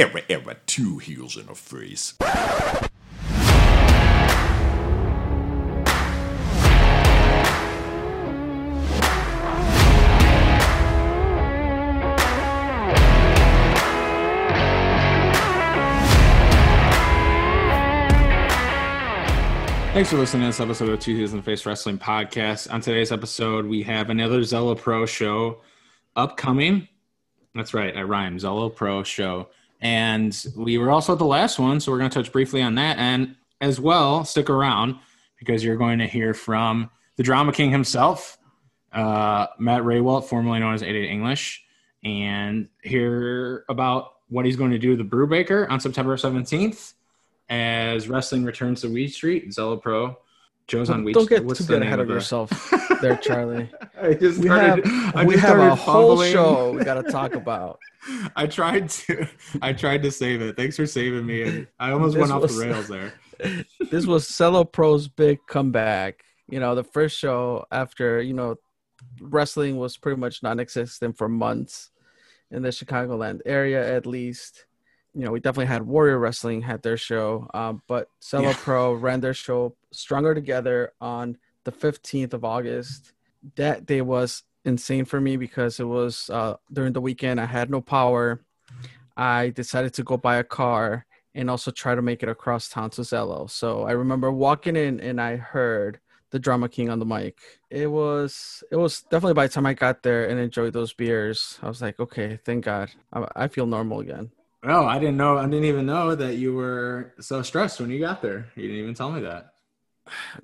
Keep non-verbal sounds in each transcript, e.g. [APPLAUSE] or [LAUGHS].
Era, era, two heels in a face. Thanks for listening to this episode of Two Heels in the Face Wrestling Podcast. On today's episode, we have another Zelo Pro show upcoming. That's right, I rhyme. Zelo Pro show. And we were also at the last one, so we're going to touch briefly on that. And as well, stick around because you're going to hear from the Drama King himself, uh, Matt Rehwoldt, formerly known as Aiden English, and hear about what he's going to do with the Brubaker on September 17th as wrestling returns to Weed Street, Zelo Pro. Joe's on Weed Don't get What's too name ahead of yourself [LAUGHS] there, Charlie. [LAUGHS] I just We started, have [LAUGHS] I we have a whole fumbling. show we got to talk about. I tried to I tried to save it. Thanks for saving me. And I almost went off was- the rails there. This was Zelo Pro's big comeback. You know, the first show after you know wrestling was pretty much non-existent for months in the Chicagoland area, at least. You know, we definitely had Warrior Wrestling had their show, um, but Zelo Yeah. Pro ran their show Stronger Together on the 15th of August. That day was insane for me because it was uh, during the weekend. I had no power. I decided to go buy a car and also try to make it across town to Zelo. So I remember walking in and I heard the Drama King on the mic. It was it was definitely by the time I got there and enjoyed those beers, I was like, okay, thank God, I, I feel normal again. Oh, I didn't know I didn't even know that you were so stressed when you got there. You didn't even tell me that.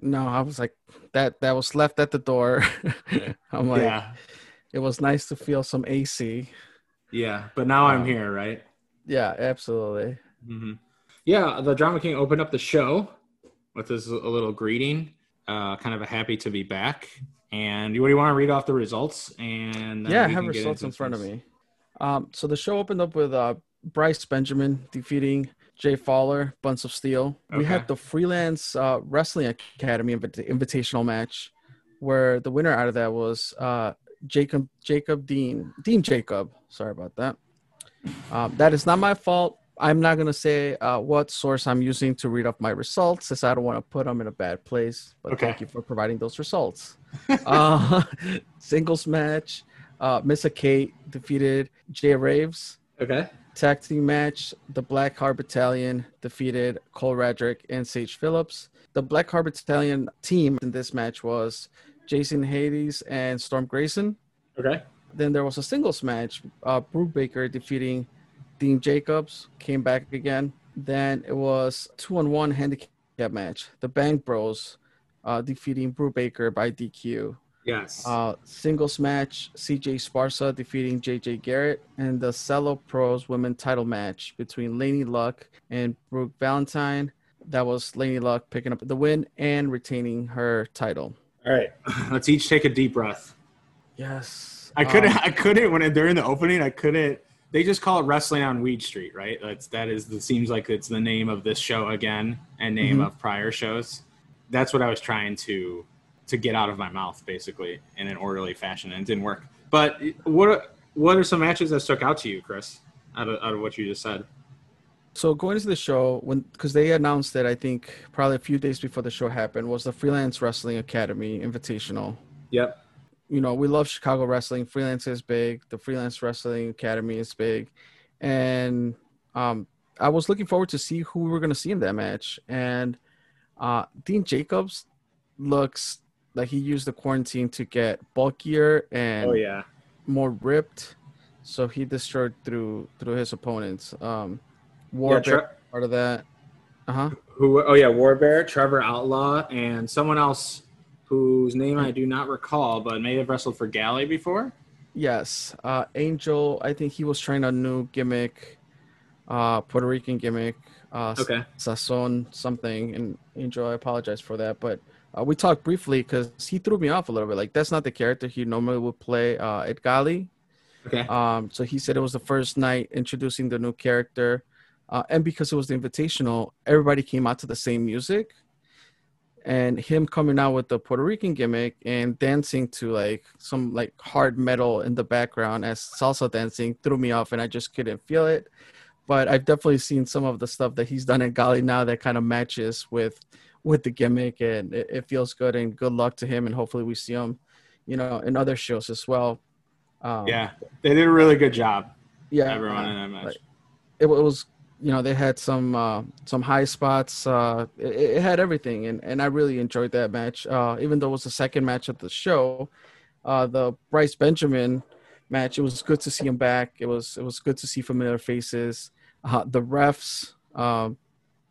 No, I was like that. That was left at the door. [LAUGHS] I'm like, yeah. it was nice to feel some AC. Yeah. But now I'm Um, here, right? Yeah, absolutely. hmm Yeah, the Drama King opened up the show with this a little greeting, uh, kind of a happy to be back. And you, what do you want to read off the results? And yeah, I have results in front of me. Um, so the show opened up with uh, Bryce Benjamin defeating Jay Fowler, Buns of Steel. We had the Freelance uh, Wrestling Academy invita- Invitational match, where the winner out of that was uh, Jacob Jacob Dean Dean Jacob. Sorry about that. Um, that is not my fault. I'm not gonna say uh, what source I'm using to read off my results, as I don't want to put them in a bad place. But Okay. thank you for providing those results. [LAUGHS] uh, singles match. Uh, Missa Kate defeated Jay Raves. Okay. Tag team match. The Black Heart Battalion defeated Cole Radrick and Sage Phillips. The Black Heart Battalion team in this match was Jason Hades and Storm Grayson. Okay. Then there was a singles match. Uh, Brubaker defeating Dean Jacobs came back again. Then it was two on one handicap match. The Bang Bros uh, defeating Brubaker by DQ. Yes. Uh, singles match, CJ Sparsa defeating JJ Garrett, and the Zelo Pros women title match between Laynie Luck and Brooke Valentine. That was Laynie Luck picking up the win and retaining her title. All right. [LAUGHS] Let's each take a deep breath. Yes. I couldn't. Um, I couldn't when during the opening. I couldn't. They just call it wrestling on Weed Street, right? That's that is. It seems like it's the name of this show again, and name Mhm. of prior shows. That's what I was trying to to get out of my mouth, basically, in an orderly fashion, and it didn't work. But what are- what are some matches that stuck out to you, Chris? Out of out of what you just said. so going into the show when because they announced it, I think probably a few days before the show happened was the Freelance Wrestling Academy Invitational. Yep. you know, we love Chicago wrestling. Freelance is big. The Freelance Wrestling Academy is big, and um, I was looking forward to see who we were going to see in that match. And uh, Dean Jacobs looks like he used the quarantine to get bulkier and Oh yeah. more ripped, so he destroyed through through his opponents. Um, Yeah. War Tre- part of that. Uh huh. who? Oh yeah. Warbear, Trevor Outlaw, and someone else whose name I do not recall, but may have wrestled for GALLI before. Yes, uh, Angel. I think he was trying a new gimmick, uh, Puerto Rican gimmick. Uh, Okay. Sazon something. And Angel, I apologize for that, but uh, we talked briefly because he threw me off a little bit. Like that's not the character he normally would play uh, at GALLI. Okay. Um, so he said it was the first night introducing the new character, uh, and because it was the invitational, everybody came out to the same music. And him coming out with the Puerto Rican gimmick and dancing to like some like hard metal in the background as salsa dancing threw me off, and I just couldn't feel it. but I've definitely seen some of the stuff that he's done at GALLI now that kind of matches with with the gimmick, and it, it feels good. And good luck to him, and hopefully we see him, you know, in other shows as well. Um, yeah, they did a really good job. yeah, Everyone in that match. like, it, was you know they had some uh, some high spots. Uh, it, it had everything, and and I really enjoyed that match. Uh, even though it was the second match of the show, uh, the Bryce Benjamin match. It was good to see him back. It was it was good to see familiar faces. Uh, the refs, um,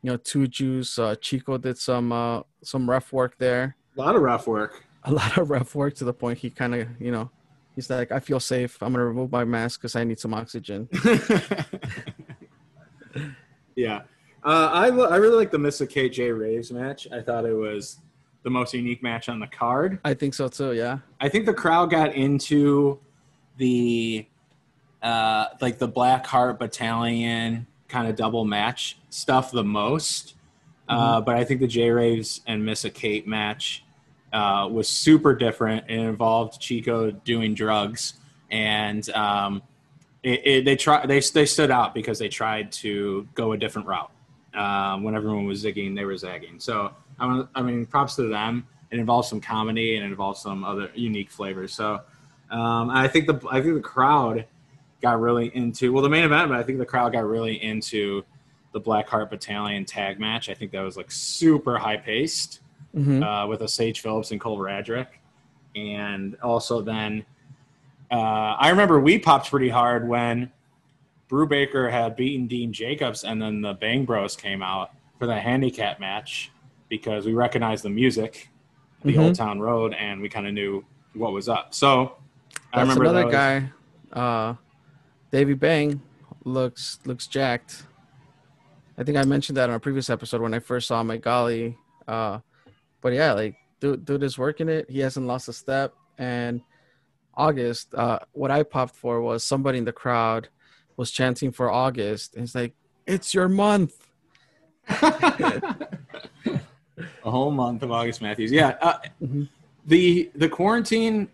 you know, two Jews. Uh, Chico did some uh, some ref work there. a lot of rough work. A lot of ref work to the point he kind of you know he's like I feel safe. I'm gonna remove my mask because I need some oxygen. [LAUGHS] yeah, uh, I lo- I really like the Missa KJ Raves match. I thought it was the most unique match on the card. I think so too. Yeah. I think the crowd got into the uh, like the Black Heart Battalion kind of double match stuff the most. Uh, but I think the J Raves and Missa Kate match uh, was super different. It involved Chico doing drugs, and um, it, it, they try they they stood out because they tried to go a different route. Um, when everyone was zigging, they were zagging. So I mean, I mean, props to them. It involves some comedy and it involves some other unique flavors. So um, I think the I think the crowd got really into well the main event, but I think the crowd got really into the Black Heart Battalion tag match. I think that was like super high paced hmm uh, with a Sage Phillips and Cole Radrick, and also then uh, I remember we popped pretty hard when Brubaker had beaten Dean Jacobs, and then the Bang Bros came out for the handicap match because we recognized the music, the Mhm. Old Town Road, and we kind of knew what was up. So I That's remember another that was- guy. Uh, Davey Bang looks looks jacked. I think I mentioned that on a previous episode when I first saw at GALLI. Uh, but yeah, like dude, dude is working it. He hasn't lost a step. And August, uh, what I popped for was somebody in the crowd was chanting for August. And it's like, it's your month. [LAUGHS] a whole month of August Matthews. Yeah, uh, Mhm. the the quarantine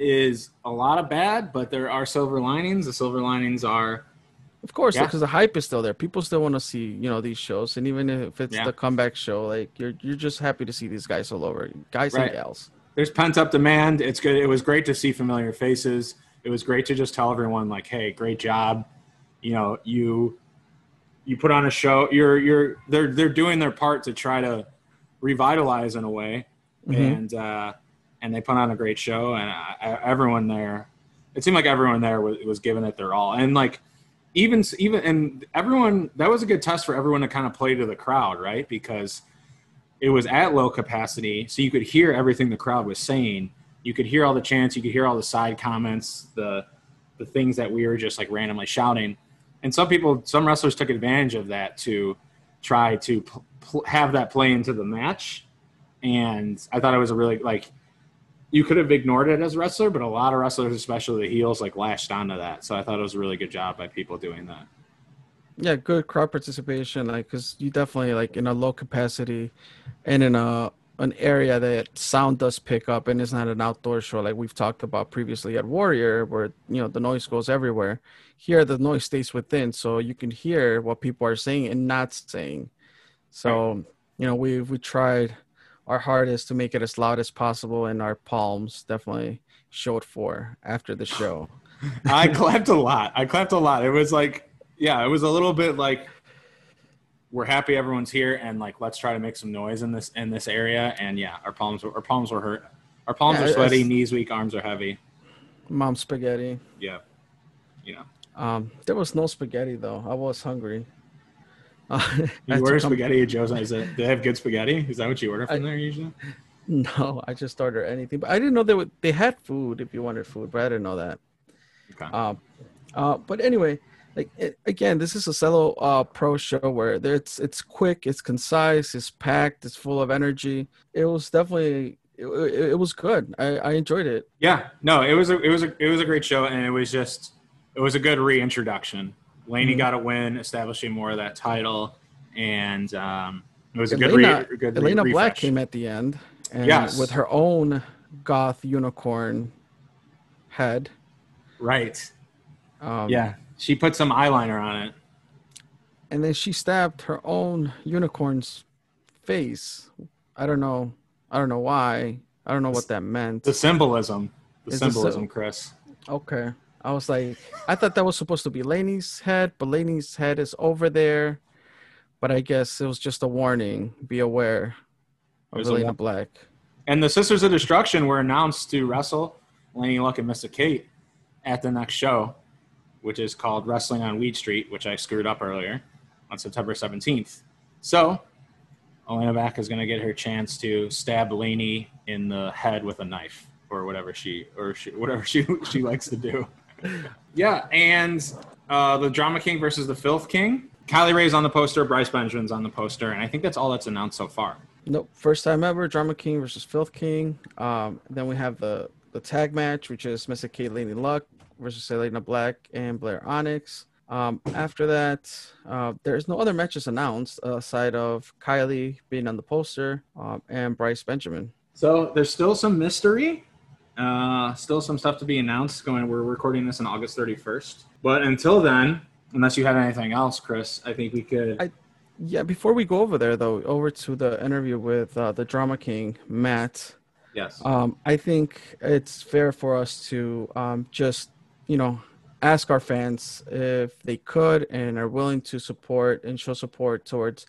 is a lot of bad, but there are silver linings. The silver linings are Of course, Yeah. because the hype is still there. People still want to see, you know, these shows. And even if it's Yeah. the comeback show, like you're you're just happy to see these guys all over. Guys Right. and gals. there's pent up demand. It's good. It was great to see familiar faces. It was great to just tell everyone like, "Hey, great job." You know, you you put on a show. You're you're they're they're doing their part to try to revitalize in a way, Mhm. and uh, and they put on a great show. And I, I, everyone there, it seemed like everyone there was was giving it their all. And like even even and everyone that was a good test for everyone to kind of play to the crowd, right? Because it was at low capacity, so you could hear everything the crowd was saying. You could hear all the chants, you could hear all the side comments, the the things that we were just like randomly shouting. And some people, some wrestlers took advantage of that to try to pl- have that play into the match. And I thought it was a really like you could have ignored it as a wrestler, but a lot of wrestlers, especially the heels, like lashed onto that. So I thought it was a really good job by people doing that. Yeah, good crowd participation. Like, cause you definitely like in a low capacity, and in a an area that sound does pick up, and it's not an outdoor show like we've talked about previously at Warrior, where you know the noise goes everywhere. Here, the noise stays within, so you can hear what people are saying and not saying. So you know we we tried our hardest to make it as loud as possible, and our palms definitely showed for after the show. [LAUGHS] I clapped a lot. I clapped a lot. It was like, yeah, it was a little bit like we're happy everyone's here and like let's try to make some noise in this in this area. And yeah, our palms were, our palms were hurt. Our palms Yeah, are sweaty, knees weak, arms are heavy. Mom spaghetti. Yeah, you know. Um, there was no spaghetti though. I was hungry. [LAUGHS] Uh, You order spaghetti at Joe's. Is it? Do they have good spaghetti? Is that what you order from I- there usually? No, I just order anything. But I didn't know they would. They had food if you wanted food, but I didn't know that. Okay. Um, uh, but anyway, like it, again, this is a Zelo uh, Pro show where it's it's quick, it's concise, it's packed, it's full of energy. It was definitely it, it, it was good. I, I enjoyed it. Yeah, no, it was a it was a it was a great show, and it was just it was a good reintroduction. Laynie Mhm. got a win, establishing more of that title, and um, it was a Elayna, good re, good Elayna re- Black came at the end, and Yes. with her own goth unicorn head. right. Um, yeah, she put some eyeliner on it. and then she stabbed her own unicorn's face. I don't know. I don't know why. I don't know what that meant. The symbolism. The Is the sy- symbolism, Chris. Okay. I was like, I thought that was supposed to be Laynie's head, but Laynie's head is over there. But I guess it was just a warning. Be aware of Elayna Black. And the Sisters of Destruction were announced to wrestle Laynie Luck and Mr. Kate at the next show, which is called Wrestling on Weed Street, which I screwed up earlier on September 17th. So, Elayna Black is going to get her chance to stab Laynie in the head with a knife or whatever she or she, whatever she [LAUGHS] she likes to do. Yeah, and uh, the Drama King versus the Filth King. Kylie Rae's on the poster, Bryce Benjamin's on the poster, and I think that's all that's announced so far. Nope. First time ever, Drama King versus Filth King. Um, then we have the the tag match, which is Mr. Kate Laynie Luck versus Elayna Black and Blair Onyx. Um, after that, uh, there's no other matches announced aside of Kylie being on the poster um, and Bryce Benjamin. So there's still some mystery, uh, still some stuff to be announced. Going, we're recording this on August 31st, but until then, unless you have anything else, Chris, I think we could. I- Yeah, before we go over there though, over to the interview with uh, the Drama King, Matt. yes. Um, I think it's fair for us to um, just, you know, ask our fans if they could and are willing to support and show support towards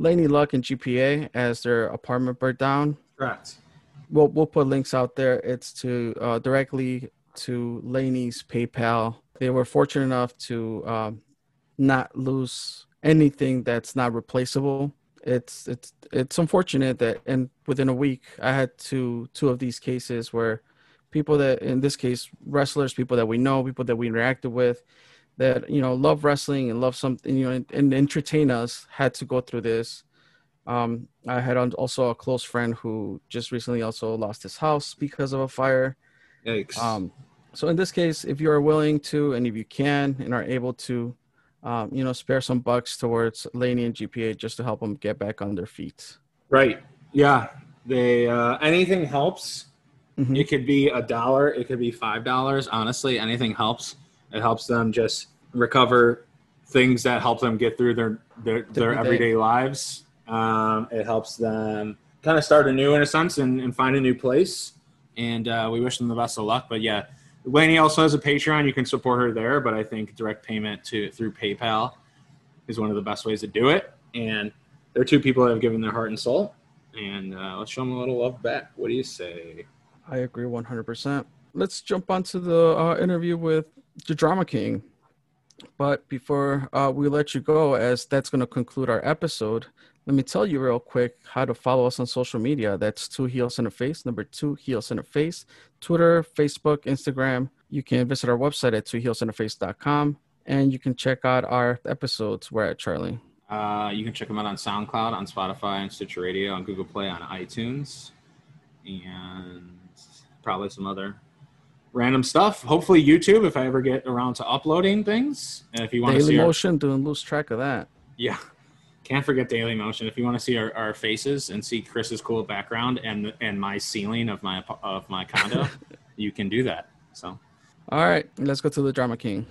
Laynie Luck and GPA as their apartment burnt down. Correct. We'll we'll put links out there. It's to uh, directly to Laynie's PayPal. They were fortunate enough to um, not lose anything that's not replaceable. It's it's it's unfortunate that and within a week I had two two of these cases where people that in this case wrestlers, people that we know, people that we interacted with, that you know love wrestling and love something you know and, and entertain us had to go through this. Um, I had also a close friend who just recently also lost his house because of a fire. Yikes. Um, so in this case, if you are willing to and if you can and are able to, um, you know, spare some bucks towards Laynie and GPA just to help them get back on their feet. right. Yeah. They uh, anything helps. Mhm. It could be a dollar. It could be five dollars. Honestly, anything helps. It helps them just recover things that help them get through their their, their everyday lives. Um, it helps them kind of start anew in a sense and, and find a new place. And uh, we wish them the best of luck. But yeah, Laynie also has a Patreon. You can support her there. But I think direct payment to through PayPal is one of the best ways to do it. And they're two people that have given their heart and soul. And uh, let's show them a little love back. What do you say? I agree 100%. Let's jump onto the uh, interview with the Drama King. But before uh, we let you go, as that's going to conclude our episode, let me tell you real quick how to follow us on social media. That's two heels in a face, number two heels in a face, Twitter, Facebook, Instagram. You can visit our website at twoheelsinterface.com and you can check out our episodes. We're at Charlie. Uh, you can check them out on SoundCloud, on Spotify, on Stitcher Radio, on Google Play, on iTunes, and probably some other random stuff. Hopefully, YouTube if I ever get around to uploading things. And if you want to Daily see, our, Motion, don't lose track of that. yeah, can't forget Daily Motion. If you want to see our, our faces and see Chris's cool background and and my ceiling of my of my condo, [LAUGHS] you can do that. So. All right, let's go to the Drama King.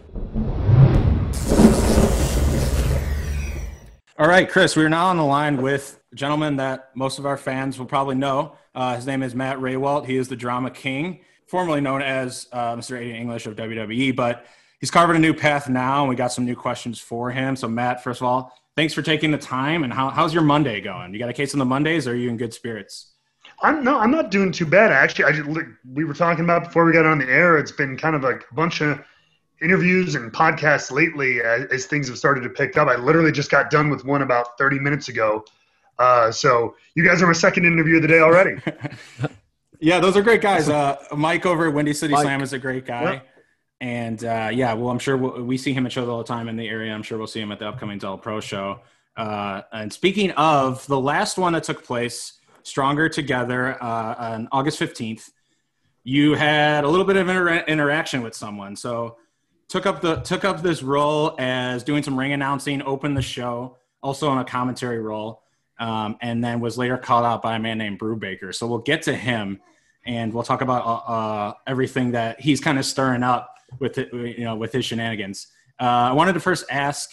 All right, Chris, we're now on the line with a gentleman that most of our fans will probably know. Uh, his name is Matt Rehwoldt. He is the Drama King, formerly known as uh, Mr. Aiden English of WWE, but he's carving a new path now, and we got some new questions for him. So, Matt, first of all, thanks for taking the time. And how, how's your Monday going? You got a case on the Mondays, or are you in good spirits? I'm no, I'm not doing too bad actually. I just, we were talking about before we got on the air. It's been kind of like a bunch of interviews and podcasts lately as, as things have started to pick up. I literally just got done with one about 30 minutes ago. Uh, so you guys are my second interview of the day already. [LAUGHS] Yeah, those are great guys. [LAUGHS] Uh, Mike over at Windy City Mike. Slam is a great guy. Yep. And uh, yeah, well, I'm sure we'll, we see him at shows all the time in the area. I'm sure we'll see him at the upcoming Zelo Pro show. Uh, and speaking of the last one that took place, Stronger Together, uh, on August 15th, you had a little bit of inter- interaction with someone. So took up the took up this role as doing some ring announcing, opened the show, also on a commentary role, um, and then was later called out by a man named Brubaker. So we'll get to him, and we'll talk about uh, uh, everything that he's kind of stirring up with it, you know with his shenanigans. Uh, I wanted to first ask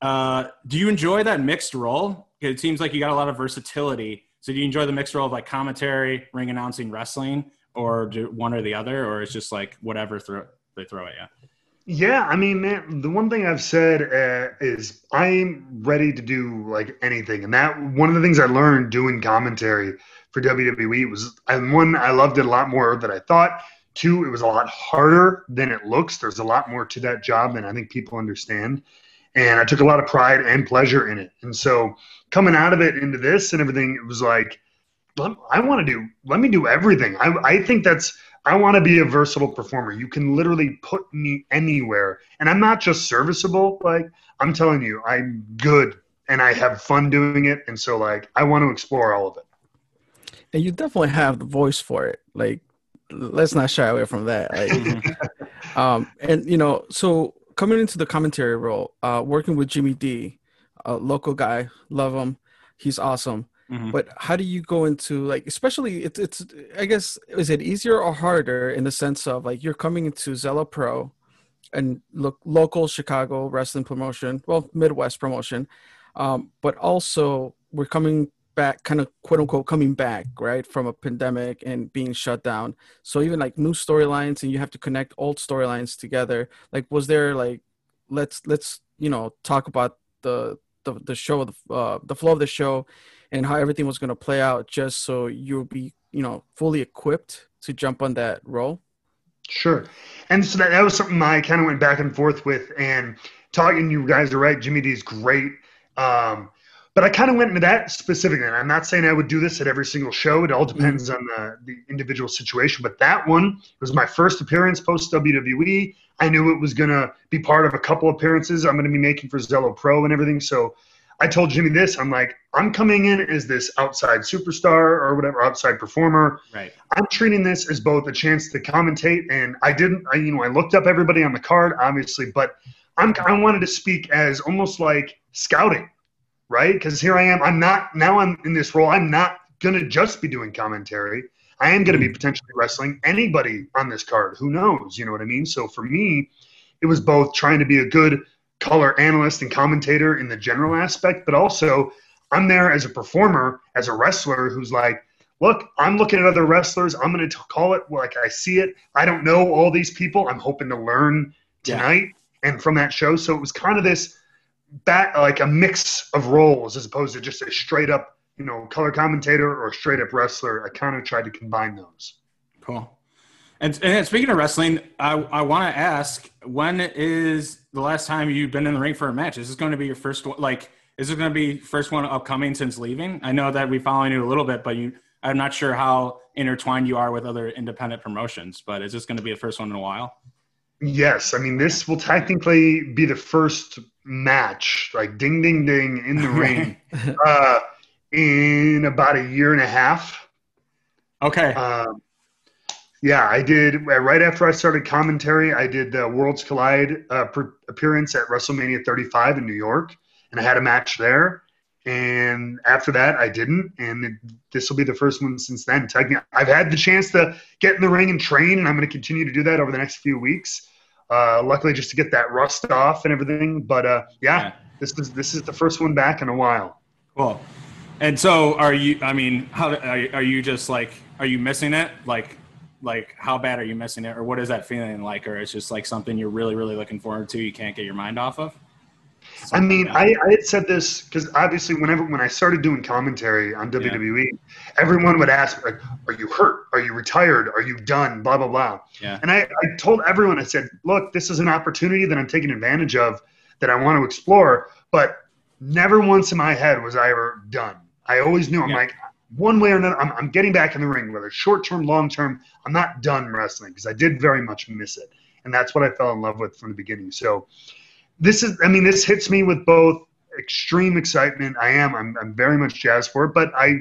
Uh, do you enjoy that mixed role? It seems like you got a lot of versatility. So do you enjoy the mixed role of like commentary, ring announcing, wrestling, or do one or the other, or it's just like whatever throw, they throw at you? Yeah, I mean, man, the one thing I've said uh, is I'm ready to do like anything, and that one of the things I learned doing commentary for WWE was, and one I loved it a lot more than I thought. Two, it was a lot harder than it looks. There's a lot more to that job than I think people understand, and I took a lot of pride and pleasure in it. And so coming out of it into this and everything, it was like, I want to do. Let me do everything. I I think that's I want to be a versatile performer. You can literally put me anywhere. And I'm not just serviceable. Like, I'm telling you, I'm good and I have fun doing it. And so, like, I want to explore all of it. And you definitely have the voice for it. Like, let's not shy away from that. Like, [LAUGHS] um, and, you know, so coming into the commentary role, uh, working with Jimmy D, a local guy, love him. He's awesome. Mm-hmm. But how do you go into like, especially it's it's I guess is it easier or harder in the sense of like you're coming into Zelo Pro, and look local Chicago wrestling promotion, well Midwest promotion, um, but also we're coming back, kind of quote unquote coming back right from a pandemic and being shut down. So even like new storylines and you have to connect old storylines together. Like, was there like let's let's you know talk about the the, the show the uh, the flow of the show and how everything was going to play out just so you'll be you know fully equipped to jump on that role sure and so that, that was something i kind of went back and forth with and talking you guys are right jimmy d is great um, but I kind of went into that specifically. And I'm not saying I would do this at every single show. It all depends mm-hmm. on the, the individual situation. But that one was my first appearance post WWE. I knew it was going to be part of a couple appearances I'm going to be making for Zelo Pro and everything. So I told Jimmy this. I'm like, I'm coming in as this outside superstar or whatever, outside performer. Right. I'm treating this as both a chance to commentate, and I didn't. I, you know, I looked up everybody on the card, obviously, but I'm. I wanted to speak as almost like scouting, right? Because here I am. I'm not now. I'm in this role. I'm not gonna just be doing commentary. I am going to be mm. potentially wrestling anybody on this card. Who knows? You know what I mean? So for me, it was both trying to be a good color analyst and commentator in the general aspect, but also I'm there as a performer, as a wrestler who's like, look, I'm looking at other wrestlers. I'm going to call it like I see it. I don't know all these people. I'm hoping to learn tonight yeah. and from that show. So it was kind of this back, like a mix of roles as opposed to just a straight up, you know, color commentator or straight up wrestler. I kind of tried to combine those. Cool. And, and speaking of wrestling, I, I want to ask when is the last time you've been in the ring for a match? Is this going to be your first one? Like, is this going to be first one upcoming since leaving? I know that we following you a little bit, but you, I'm not sure how intertwined you are with other independent promotions. But is this going to be the first one in a while? Yes, I mean this will technically be the first match, like ding, ding, ding, in the [LAUGHS] ring, uh, in about a year and a half. Okay. Um, yeah, I did right after I started commentary. I did the Worlds Collide uh, appearance at WrestleMania 35 in New York, and I had a match there. And after that, I didn't, and this will be the first one since then. I've had the chance to get in the ring and train, and I'm going to continue to do that over the next few weeks. Uh, luckily, just to get that rust off and everything. But uh, yeah, yeah, this is this is the first one back in a while. Cool. And so, are you? I mean, how are you just like? Are you missing it? Like, like how bad are you missing it or what is that feeling like or it's just like something you're really really looking forward to you can't get your mind off of i mean I, I had said this because obviously whenever when i started doing commentary on wwe yeah. everyone would ask like are you hurt are you retired are you done blah blah blah yeah. and I, I told everyone i said look this is an opportunity that i'm taking advantage of that i want to explore but never once in my head was i ever done i always knew i'm yeah. like one way or another, I'm, I'm getting back in the ring, whether short term, long term. I'm not done wrestling because I did very much miss it. And that's what I fell in love with from the beginning. So this is, I mean, this hits me with both extreme excitement. I am, I'm, I'm very much jazzed for it, but I,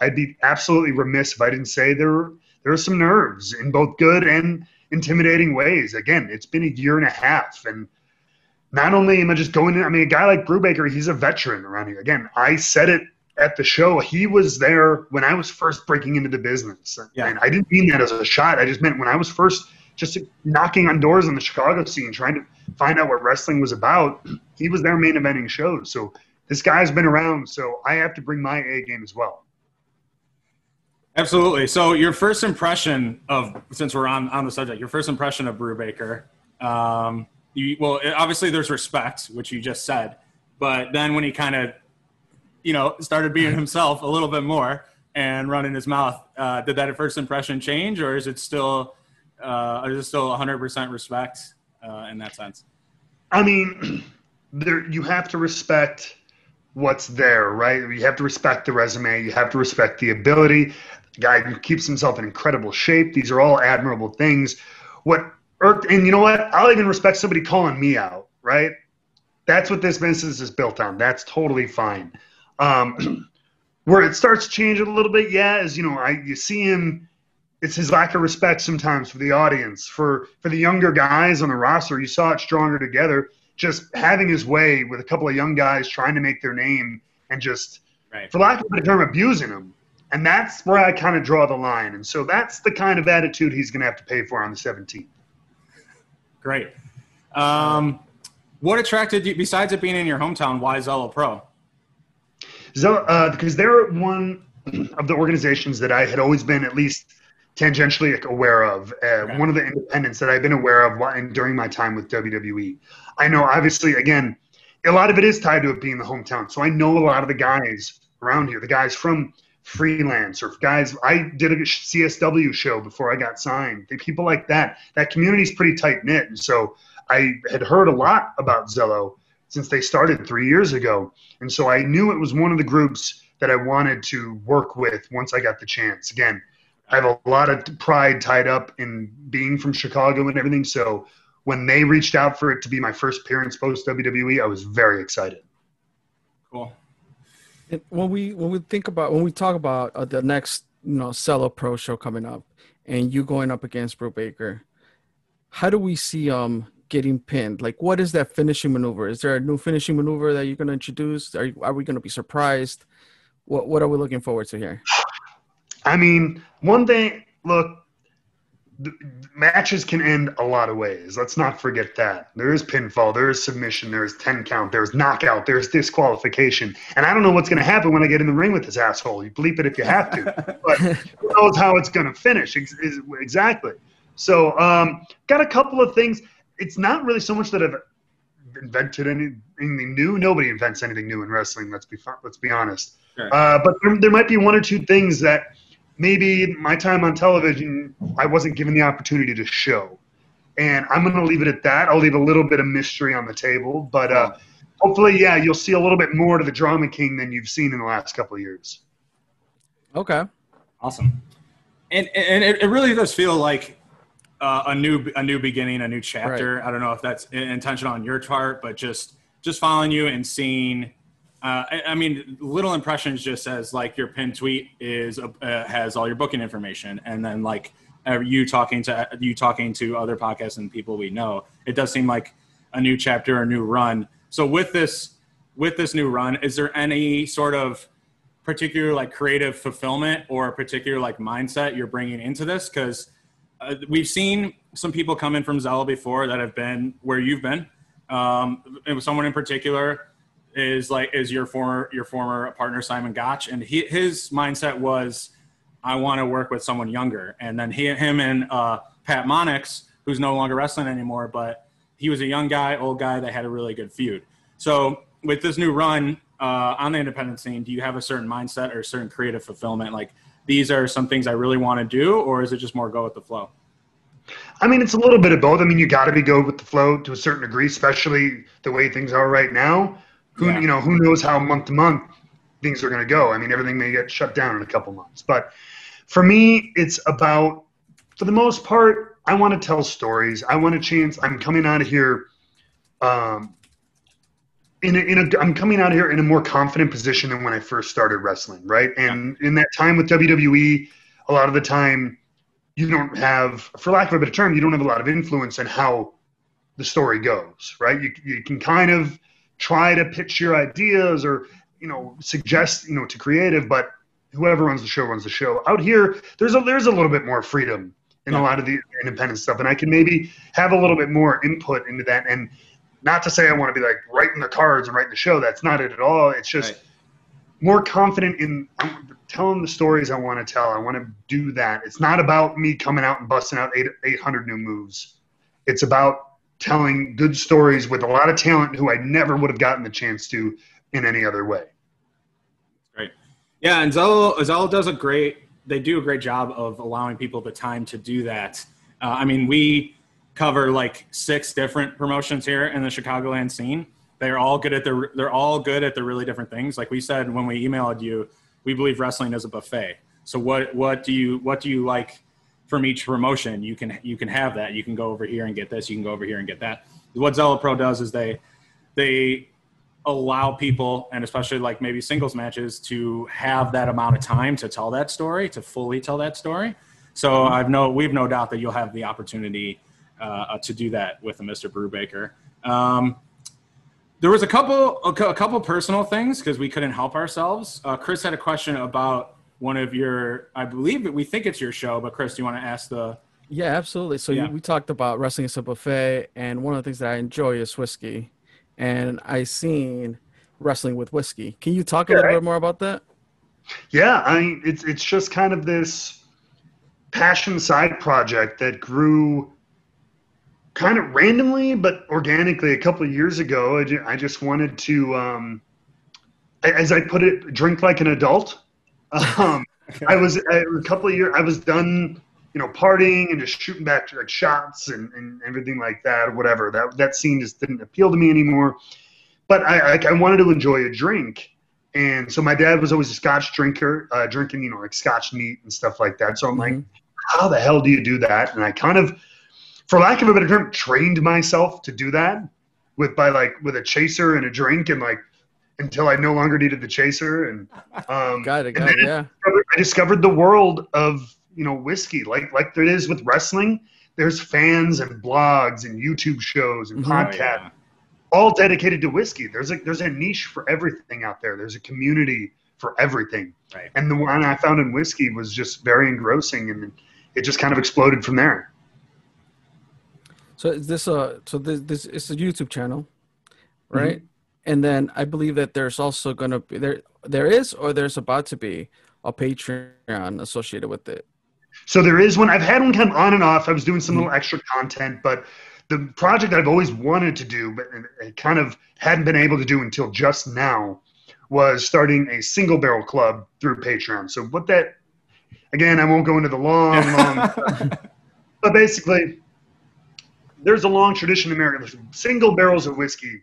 I'd be absolutely remiss if I didn't say there, there are some nerves in both good and intimidating ways. Again, it's been a year and a half and not only am I just going in, I mean, a guy like Brubaker, he's a veteran around here. Again, I said it at the show, he was there when I was first breaking into the business. Yeah. And I didn't mean that as a shot. I just meant when I was first just knocking on doors in the Chicago scene, trying to find out what wrestling was about. He was their main eventing shows. So this guy's been around, so I have to bring my A game as well. Absolutely. So your first impression of, since we're on, on the subject, your first impression of Brubaker, um, you, well, obviously there's respect, which you just said, but then when he kind of, you know, started being himself a little bit more and running his mouth, uh, did that first impression change or is it still, uh, it still 100% respect uh, in that sense? I mean, [CLEARS THROAT] there you have to respect what's there, right? You have to respect the resume. You have to respect the ability. The guy who keeps himself in incredible shape. These are all admirable things. What irked, and you know what? I'll even respect somebody calling me out, right? That's what this business is built on. That's totally fine. Um, [CLEARS THROAT] where it starts changing a little bit, yeah, is you know, I you see him. It's his lack of respect sometimes for the audience, for for the younger guys on the roster. You saw it stronger together just having his way with a couple of young guys trying to make their name and just, right. for lack of a better term, abusing them. And that's where I kind of draw the line. And so that's the kind of attitude he's going to have to pay for on the 17th. Great. Um, what attracted you, besides it being in your hometown, why Zelo Pro? Zelo, uh, because they're one [CLEARS THROAT] of the organizations that I had always been at least tangentially aware of. Uh, okay. One of the independents that I've been aware of and during my time with WWE. I know, obviously, again, a lot of it is tied to it being the hometown. So I know a lot of the guys around here, the guys from freelance or guys. I did a CSW show before I got signed. The people like that. That community is pretty tight knit, and so I had heard a lot about Zelo since they started three years ago, and so I knew it was one of the groups that I wanted to work with once I got the chance. Again, I have a lot of pride tied up in being from Chicago and everything. So when they reached out for it to be my first appearance post WWE, I was very excited. Cool. when we when we think about when we talk about uh, the next you know Zelo Pro show coming up, and you going up against Brubaker, how do we see um getting pinned? Like, what is that finishing maneuver? Is there a new finishing maneuver that you're going to introduce? Are you, are we going to be surprised? What what are we looking forward to here? I mean, one thing, look, matches can end a lot of ways. Let's not forget that. There is pinfall, there is submission, there is 10 count, there's knockout, there's disqualification. And I don't know what's going to happen when I get in the ring with this asshole. You bleep it if you have to. [LAUGHS] but who knows how it's going to finish exactly. So, um, got a couple of things. It's not really so much that I've invented anything new. Nobody invents anything new in wrestling. Let's be let's be honest. Sure. Uh, but there, there might be one or two things that maybe my time on television, I wasn't given the opportunity to show. And I'm going to leave it at that. I'll leave a little bit of mystery on the table, but uh, hopefully, yeah, you'll see a little bit more to the Drama King than you've seen in the last couple of years. Okay, awesome. And and it, really does feel like uh, a new a new beginning, a new chapter. Right. I don't know if that's intentional on your part, but just just following you and seeing uh, I, I, mean, little impressions just says like your pin tweet is uh, has all your booking information, and then like uh, you talking to you talking to other podcasts and people we know. It does seem like a new chapter, a new run. So with this with this new run, is there any sort of particular like creative fulfillment or a particular like mindset you're bringing into this? Because uh, we've seen some people come in from Zelo before that have been where you've been. Um, was someone in particular is like is your former your former partner Simon Gotch, and he, his mindset was, I want to work with someone younger. And then he, him, and uh, Pat Monix, who's no longer wrestling anymore, but he was a young guy, old guy that had a really good feud. So with this new run uh, on the independent scene, do you have a certain mindset or a certain creative fulfillment? Like these are some things I really want to do, or is it just more go with the flow? I mean, it's a little bit of both. I mean, you got to be go with the flow to a certain degree, especially the way things are right now. Who yeah. you know who knows how month to month things are going to go. I mean, everything may get shut down in a couple months, but for me, it's about for the most part, I want to tell stories. I want a chance. I'm coming out of here. Um, in a, in a, I'm coming out here in a more confident position than when I first started wrestling, right? And in that time with WWE, a lot of the time, you don't have, for lack of a better term, you don't have a lot of influence in how the story goes, right? You, you can kind of try to pitch your ideas or you know suggest you know to creative but whoever runs the show runs the show out here there's a there's a little bit more freedom in Yeah. a lot of the independent stuff, and I can maybe have a little bit more input into that. And not to say I want to be like writing the cards and writing the show. That's not it at all. It's just Right. more confident in telling the stories I want to tell. I want to do that. It's not about me coming out and busting out eight, 800 new moves. It's about telling good stories with a lot of talent who I never would have gotten the chance to in any other way. Yeah, and Zelo, Zelo does a great. They do a great job of allowing people the time to do that. Uh, I mean, we cover like six different promotions here in the Chicagoland scene. They're all good at the. They're all good at the really different things. Like we said when we emailed you, we believe wrestling is a buffet. So what what do you what do you like from each promotion? You can you can have that. You can go over here and get this. You can go over here and get that. What Zelo Pro does is they they allow people and especially like maybe singles matches to have that amount of time to tell that story to fully tell that story so i've no we've no doubt that you'll have the opportunity uh, to do that with a mr brubaker um, there was a couple a, couple personal things because we couldn't help ourselves uh, chris had a question about one of your i believe that we think it's your show but chris do you want to ask the Yeah, absolutely. So Yeah. you, we talked about wrestling as a buffet, and one of the things that I enjoy is whiskey, and I seen wrestling with whiskey. Can you talk a little Yeah. bit more about that? Yeah, I mean, it's it's just kind of this passion side project that grew kind of randomly but organically a couple of years ago. I I just wanted to, um, as I put it, drink like an adult. Um, [LAUGHS] I was I, a couple of years. I was done, you know, partying and just shooting back like shots and, and everything like that, or whatever. That that scene just didn't appeal to me anymore. But I, I, I wanted to enjoy a drink, and so my dad was always a Scotch drinker, uh, drinking you know like Scotch neat and stuff like that. So I'm like, Mhm. how the hell do you do that? And I kind of, for lack of a better term, trained myself to do that with by like with a chaser and a drink and like until I no longer needed the chaser and [LAUGHS] um, Got it. Got it. Yeah. I discovered the world of you know whiskey, like like there is with wrestling. There's fans and blogs and YouTube shows and Mhm. podcasts, all dedicated to whiskey. There's a there's a niche for everything out there. There's a community for everything. Right. And the one I found in whiskey was just very engrossing, and it just kind of exploded from there. So is this a so this this is a YouTube channel, right? And then I believe that there's also going to be there there is or there's about to be a Patreon associated with it. So there is one. I've had one kind of on and off. I was doing some little mm-hmm. extra content, but the project I've always wanted to do, but I kind of hadn't been able to do until just now, was starting a single barrel club through Patreon. So what that, again, I won't go into the long, long, [LAUGHS] but basically, there's a long tradition in America. Single barrels of whiskey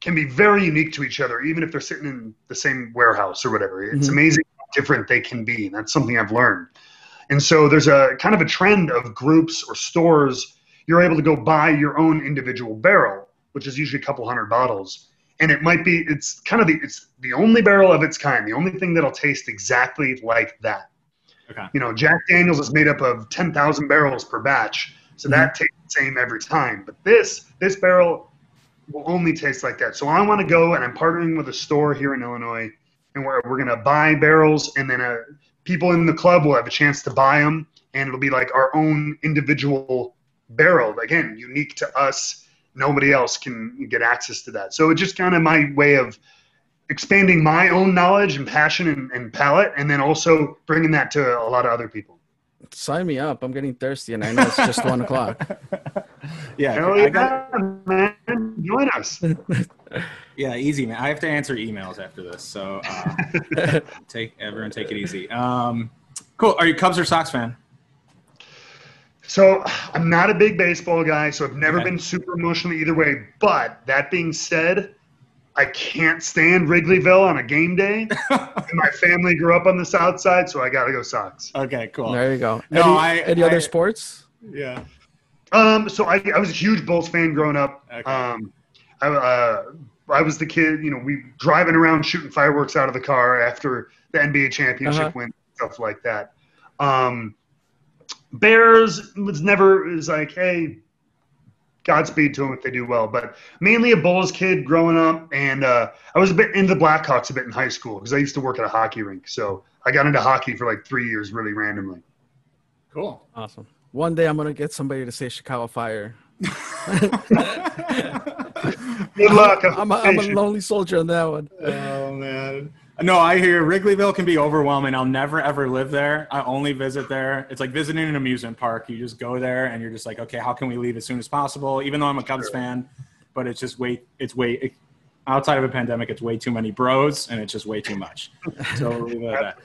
can be very unique to each other, even if they're sitting in the same warehouse or whatever. It's Mhm. amazing how different they can be. That's something I've learned. And so there's a kind of a trend of groups or stores. You're able to go buy your own individual barrel, which is usually a couple hundred bottles. And it might be, it's kind of the, it's the only barrel of its kind, the only thing that'll taste exactly like that. Okay. You know, Jack Daniels is made up of 10,000 barrels per batch. So that tastes the same every time. But this, this barrel will only taste like that. So I want to go and I'm partnering with a store here in Illinois and we're, we're going to buy barrels and then uh, people in the club will have a chance to buy them and it'll be like our own individual barrel again unique to us nobody else can get access to that so it's just kind of my way of expanding my own knowledge and passion and, and palate and then also bringing that to a lot of other people Sign me up. I'm getting thirsty, and I know it's just one o'clock. [LAUGHS] yeah hell I got, man join us [LAUGHS] yeah easy man i have to answer emails after this so uh, [LAUGHS] take everyone take it easy um, cool are you cubs or sox fan So I'm not a big baseball guy, so I've never Okay. been super emotionally either way. But that being said, I can't stand Wrigleyville on a game day. and [LAUGHS] my family grew up on the south side, so I got to go Sox. okay cool there you go. No, any, I- any I- other sports? yeah Um, so I, I was a huge Bulls fan growing up. Okay. Um, I, uh, I was the kid, you know, we driving around shooting fireworks out of the car after the NBA championship Uh-huh. win, stuff like that. Um, Bears was never it was like, hey, Godspeed to them if they do well. But mainly a Bulls kid growing up, and uh, I was a bit into the Blackhawks a bit in high school because I used to work at a hockey rink. So I got into hockey for like three years, really randomly. cool Awesome. One day I'm gonna get somebody to say Chicago Fire. [LAUGHS] Good luck. [LAUGHS] I'm a, I'm a lonely soldier on that one. Oh man. No, I hear Wrigleyville can be overwhelming. I'll never ever live there. I only visit there. It's like visiting an amusement park. You just go there and you're just like, okay, how can we leave as soon as possible? Even though I'm a Cubs fan, but it's just way it's way outside of a pandemic, it's way too many bros and it's just way too much. So we'll leave it at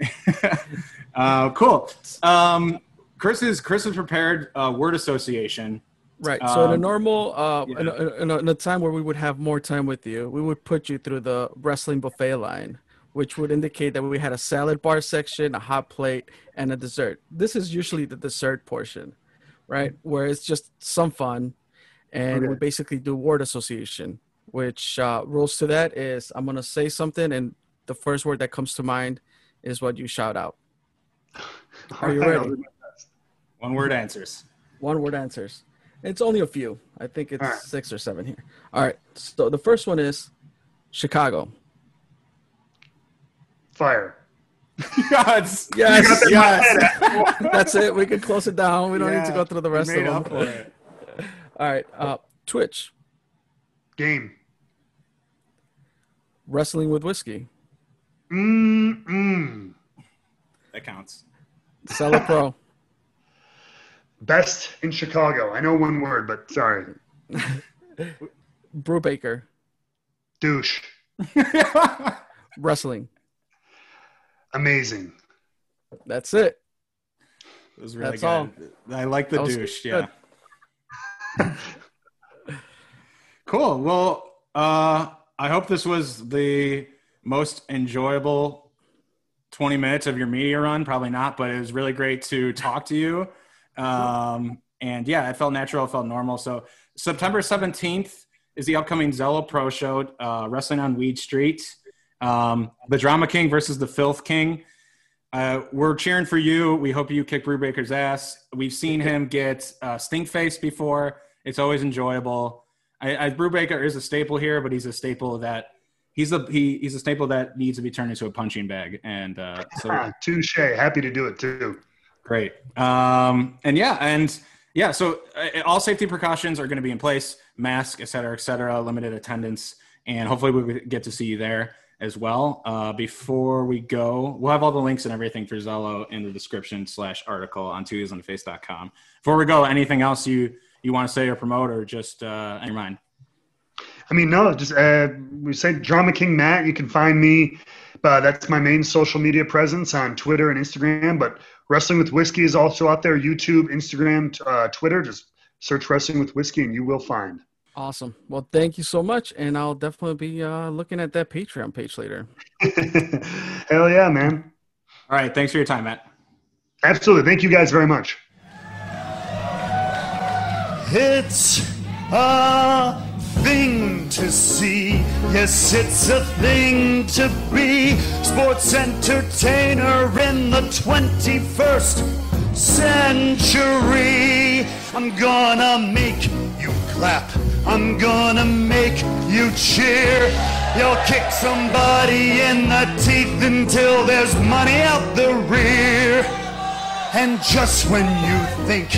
that. [LAUGHS] uh, cool. Um, Chris is Chris has prepared uh, word association. Right. So in a Um, normal, uh, yeah. in, a, in, a, in a time where we would have more time with you, we would put you through the wrestling buffet line, which would indicate that we had a salad bar section, a hot plate, and a dessert. This is usually the dessert portion, right? Where it's just some fun, and we basically do word association. Which uh, rules to that is I'm gonna say something, and the first word that comes to mind is what you shout out. [LAUGHS] Are you ready? One word answers. One word answers. It's only a few. I think it's All right. six or seven here. All right. So the first one is Chicago. Fire. yes. [LAUGHS] Yes. that yes. [LAUGHS] That's it. We can close it down. We don't need to go through the rest of them. up for it. [LAUGHS] All right. Uh, Twitch. Game. Wrestling with whiskey. Mm mm. That counts. Zelo Pro. Best in Chicago. I know one word, but sorry. [LAUGHS] Brubaker. Douche. [LAUGHS] Wrestling. Amazing. That's it. It was really That's good. all. I like the douche. good. Yeah. [LAUGHS] cool. Well, uh, I hope this was the most enjoyable 20 minutes of your media run. Probably not, but it was really great to talk to you. Um, and yeah, it felt natural. It felt normal. So September 17th is the upcoming Zelo Pro show, uh, wrestling on Weed Street. Um, the Drama King versus the Filth King. Uh, we're cheering for you. We hope you kick Brubaker's ass. We've seen him get uh, stink face before. It's always enjoyable. I, I, Brubaker is a staple here, but he's a staple that he's a he, he's a staple that needs to be turned into a punching bag. And uh, so [LAUGHS] touche. Happy to do it too. Great. Um, and yeah, and yeah, so uh, all safety precautions are going to be in place, mask, et cetera, et cetera, limited attendance, and hopefully we get to see you there as well. Uh, before we go, we'll have all the links and everything for Zelo in the description slash article on twodaysontheface.com. Before we go, anything else you you want to say or promote, or just uh, on your mind? I mean, no, just uh, we say Drama King Matt. You can find me. Uh, that's my main social media presence on Twitter and Instagram. But Wrestling with Whiskey is also out there YouTube, Instagram, uh, Twitter. Just search Wrestling with Whiskey and you will find. Awesome. Well, thank you so much, and I'll definitely be uh, looking at that Patreon page later. [LAUGHS] Hell yeah, man. All right, thanks for your time, Matt. Absolutely. Thank you guys very much. It's a thing to see. Yes, it's a thing to be. Sports entertainer in the 21st century. I'm gonna make you clap. I'm gonna make you cheer. You'll kick somebody in the teeth until there's money out the rear. And just when you think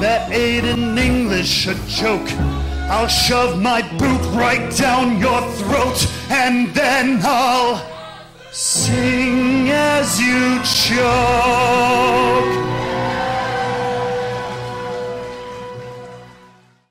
that Aiden English a joke, I'll shove my boot right down your throat and then I'll sing as you choke.